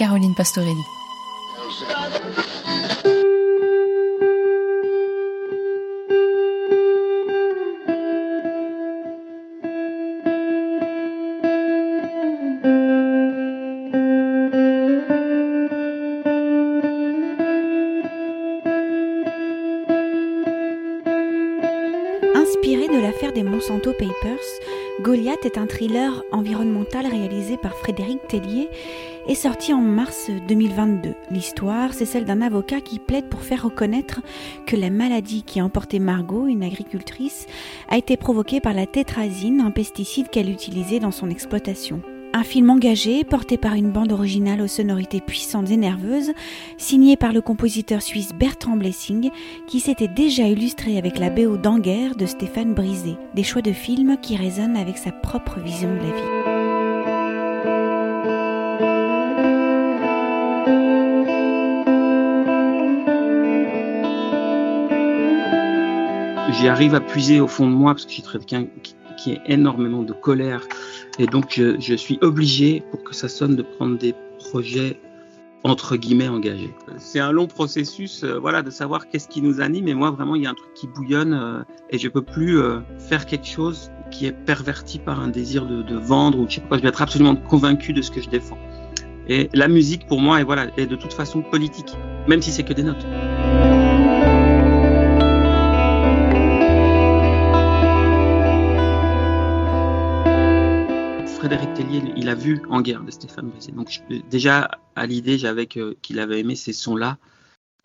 Caroline Pastorelli. Inspiré de l'affaire des Monsanto Papers, Goliath est un thriller environnemental réalisé par Frédéric Tellier et sorti en mars 2022. L'histoire, c'est celle d'un avocat qui plaide pour faire reconnaître que la maladie qui a emporté Margot, une agricultrice, a été provoquée par la tétrazine, un pesticide qu'elle utilisait dans son exploitation. Un film engagé, porté par une bande originale aux sonorités puissantes et nerveuses, signé par le compositeur suisse Bertrand Blessing, qui s'était déjà illustré avec la BO d'Anguerre de Stéphane Brisé. Des choix de films qui résonnent avec sa propre vision de la vie. J'y arrive à puiser au fond de moi parce que je suis quelqu'un a énormément de colère et donc, je, suis obligé, pour que ça sonne, de prendre des projets entre guillemets engagés. C'est un long processus, euh, voilà, de savoir qu'est-ce qui nous anime. Et moi, vraiment, il y a un truc qui bouillonne euh, et je peux plus euh, faire quelque chose qui est perverti par un désir de, de, vendre ou je sais pas. Je vais être absolument convaincu de ce que je défends. Et la musique, pour moi, est voilà, est de toute façon politique, même si c'est que des notes. Frédéric Tellier, il a vu En guerre de Stéphane Brisé. Donc déjà à l'idée, j'avais qu'il avait aimé ces sons-là,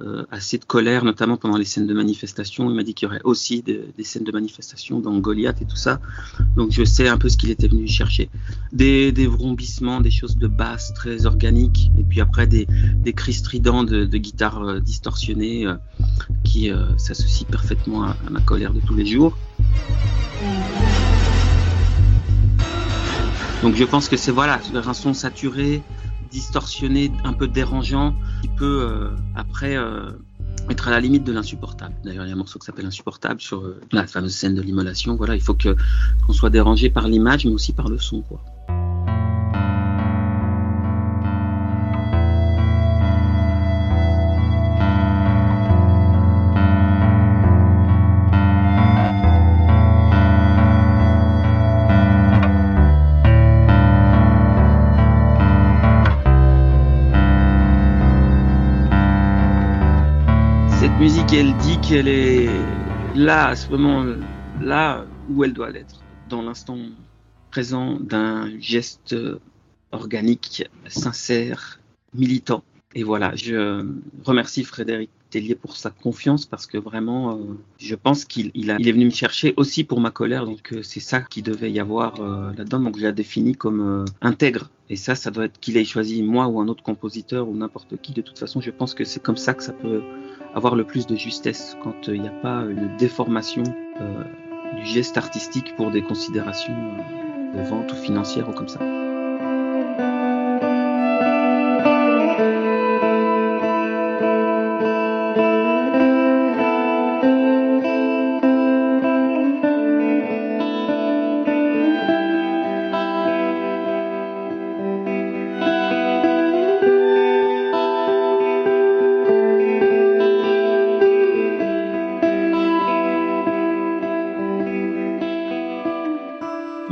euh, assez de colère, notamment pendant les scènes de manifestation. Il m'a dit qu'il y aurait aussi des scènes de manifestation dans Goliath et tout ça. Donc je sais un peu ce qu'il était venu chercher. Des, des vrombissements, des choses de basse très organiques, et puis après des, cris stridents de, guitare euh, distorsionnée euh, qui s'associent parfaitement à ma colère de tous les jours. Donc je pense que c'est voilà, un son saturé, distorsionné, un peu dérangeant, qui peut euh, après euh, être à la limite de l'insupportable. D'ailleurs, il y a un morceau qui s'appelle Insupportable sur euh, la fameuse scène de l'immolation. Voilà, il faut qu'on soit dérangé par l'image, mais aussi par le son, quoi. Dit qu'elle est là, à ce moment-là, où elle doit l'être, dans l'instant présent d'un geste organique, sincère, militant. Et voilà, je remercie Frédéric Tellier pour sa confiance parce que vraiment, euh, je pense qu'il il est venu me chercher aussi pour ma colère. Donc euh, c'est ça qui devait y avoir euh, là-dedans. Donc je l'ai défini comme intègre. Et ça, ça doit être qu'il ait choisi moi ou un autre compositeur ou n'importe qui. De toute façon, je pense que c'est comme ça que ça peut avoir le plus de justesse quand il n'y a pas une déformation du geste artistique pour des considérations de vente ou financières ou comme ça.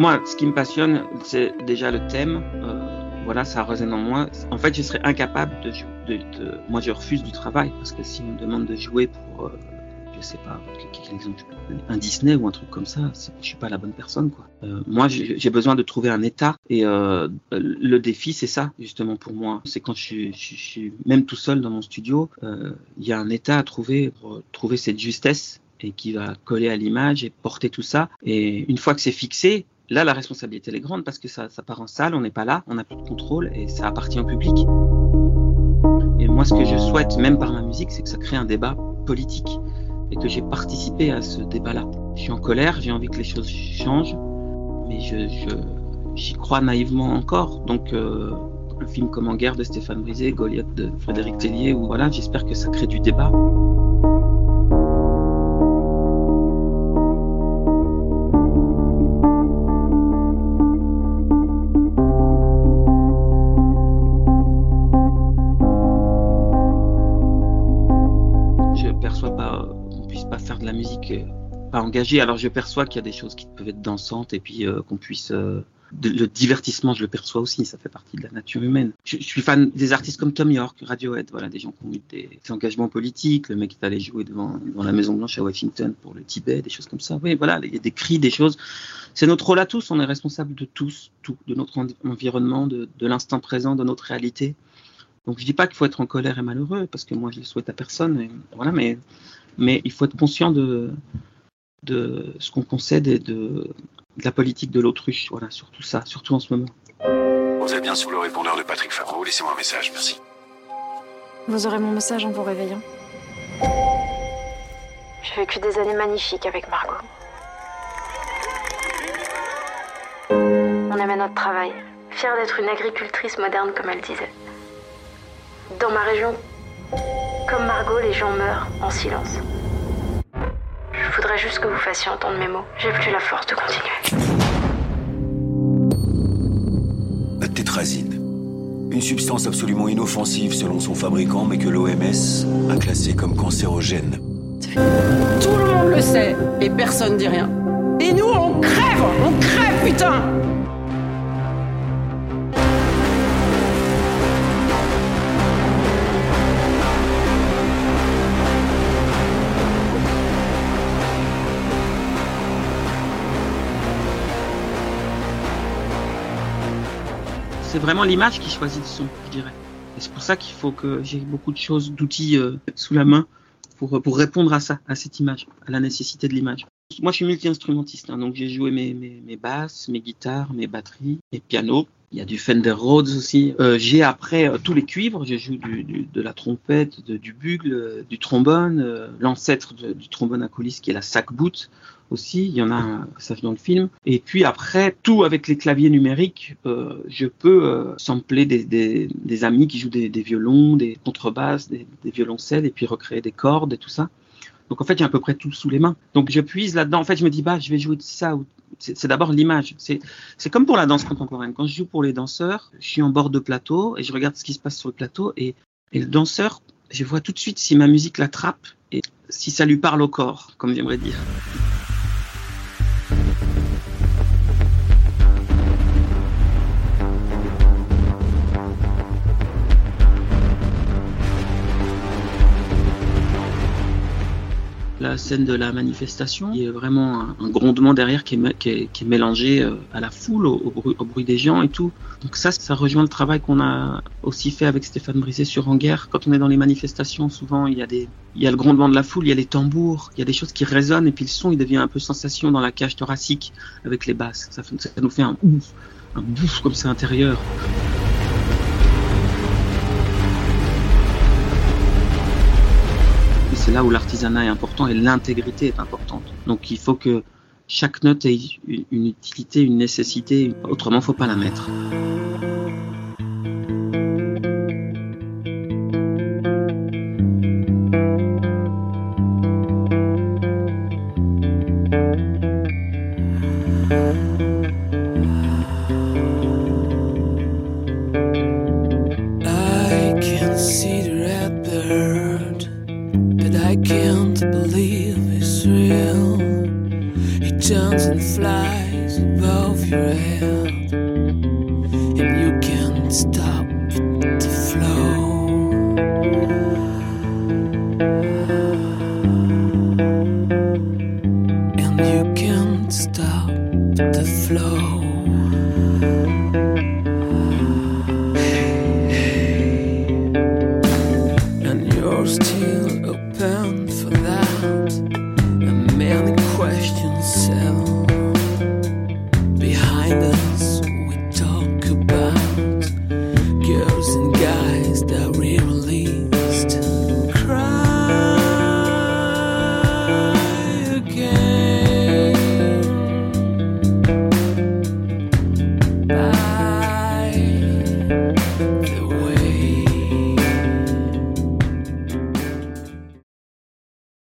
Moi, ce qui me passionne, c'est déjà le thème. Euh, voilà, ça résonne en moi. En fait, je serais incapable de, Moi, je refuse du travail parce que si on me demande de jouer pour, euh, je sais pas, un Disney ou un truc comme ça, je suis pas la bonne personne, quoi. Euh, moi, j'ai besoin de trouver un état et euh, le défi, c'est ça, justement, pour moi. C'est quand je suis, je, suis, même tout seul dans mon studio, il y a un état à trouver pour trouver cette justesse et qui va coller à l'image et porter tout ça. Et une fois que c'est fixé, Là, la responsabilité elle est grande parce que ça, part en salle, on n'est pas là, on n'a plus de contrôle et ça appartient au public. Et moi, ce que je souhaite, même par ma musique, c'est que ça crée un débat politique et que j'ai participé à ce débat-là. Je suis en colère, j'ai envie que les choses changent, mais je, j'y crois naïvement encore. Donc, euh, un film comme En guerre de Stéphane Brisé, Goliath de Frédéric Tellier, ou voilà, j'espère que ça crée du débat. Pas engagé. Alors je perçois qu'il y a des choses qui peuvent être dansantes et puis euh, qu'on puisse euh, le divertissement, je le perçois aussi, ça fait partie de la nature humaine. Je, suis fan des artistes comme Tom York, Radiohead, voilà, des gens qui ont eu des, engagements politiques. Le mec est allé jouer devant, la Maison Blanche à Washington pour le Tibet, des choses comme ça. Oui, voilà, il y a des cris, des choses. C'est notre rôle à tous. On est responsable de tous, tout, de notre environnement, de, de l'instant présent, de notre réalité. Donc je dis pas qu'il faut être en colère et malheureux, parce que moi je le souhaite à personne. voilà, mais mais il faut être conscient de de ce qu'on concède et de, la politique de l'autruche. Voilà, surtout ça, surtout en ce moment. Vous êtes bien sur le répondeur de Patrick Favreau. Laissez-moi un message, merci. Vous aurez mon message en vous réveillant. J'ai vécu des années magnifiques avec Margot. On aimait notre travail, fière d'être une agricultrice moderne comme elle disait. Dans ma région, comme Margot, les gens meurent en silence. Je voudrais juste que vous fassiez entendre mes mots. J'ai plus la force de continuer. La tétrazine. Une substance absolument inoffensive selon son fabricant, mais que l'OMS a classée comme cancérogène. Tout le monde le sait, et personne dit rien. Et nous, on crève On crève, putain c'est vraiment l'image qui choisit le son, je dirais. Et c'est pour ça qu'il faut que j'ai beaucoup de choses, d'outils euh, sous la main pour, pour répondre à ça, à cette image, à la nécessité de l'image. Moi, je suis multi-instrumentiste, hein, donc j'ai joué mes, mes, mes, basses, mes guitares, mes batteries, mes pianos. Il y a du Fender Rhodes aussi. Euh, j'ai après euh, tous les cuivres. Je joue de la trompette, de, du bugle, euh, du trombone, euh, l'ancêtre du trombone à coulisses qui est la sac boot aussi. Il y en a, ça dans le film. Et puis après, tout avec les claviers numériques, euh, je peux euh, sampler des, amis qui jouent des, violons, des contrebasses, des, des, violoncelles, et puis recréer des cordes et tout ça. Donc en fait, j'ai à peu près tout sous les mains. Donc je puise là-dedans. En fait, je me dis, bah, je vais jouer de ça. C'est d'abord l'image. C'est comme pour la danse contemporaine. Quand je joue pour les danseurs, je suis en bord de plateau et je regarde ce qui se passe sur le plateau. Et, et le danseur, je vois tout de suite si ma musique l'attrape et si ça lui parle au corps, comme j'aimerais dire. Scène de la manifestation. Il y a vraiment un, grondement derrière qui est, qui est, mélangé euh, à la foule, au, bruit, au, bruit, des gens et tout. Donc ça, ça rejoint le travail qu'on a aussi fait avec Stéphane Brisé sur En Guerre. Quand on est dans les manifestations, souvent il y a des, il y a le grondement de la foule, il y a les tambours, il y a des choses qui résonnent et puis le son il devient un peu sensation dans la cage thoracique avec les basses. Ça, ça nous fait un ouf, un bouffe comme ça intérieur. Là où l'artisanat est important et l'intégrité est importante. Donc il faut que chaque note ait une utilité, une nécessité, autrement faut pas la mettre. pigeons and flies above your head, and you can't stop it to flow. flow. least.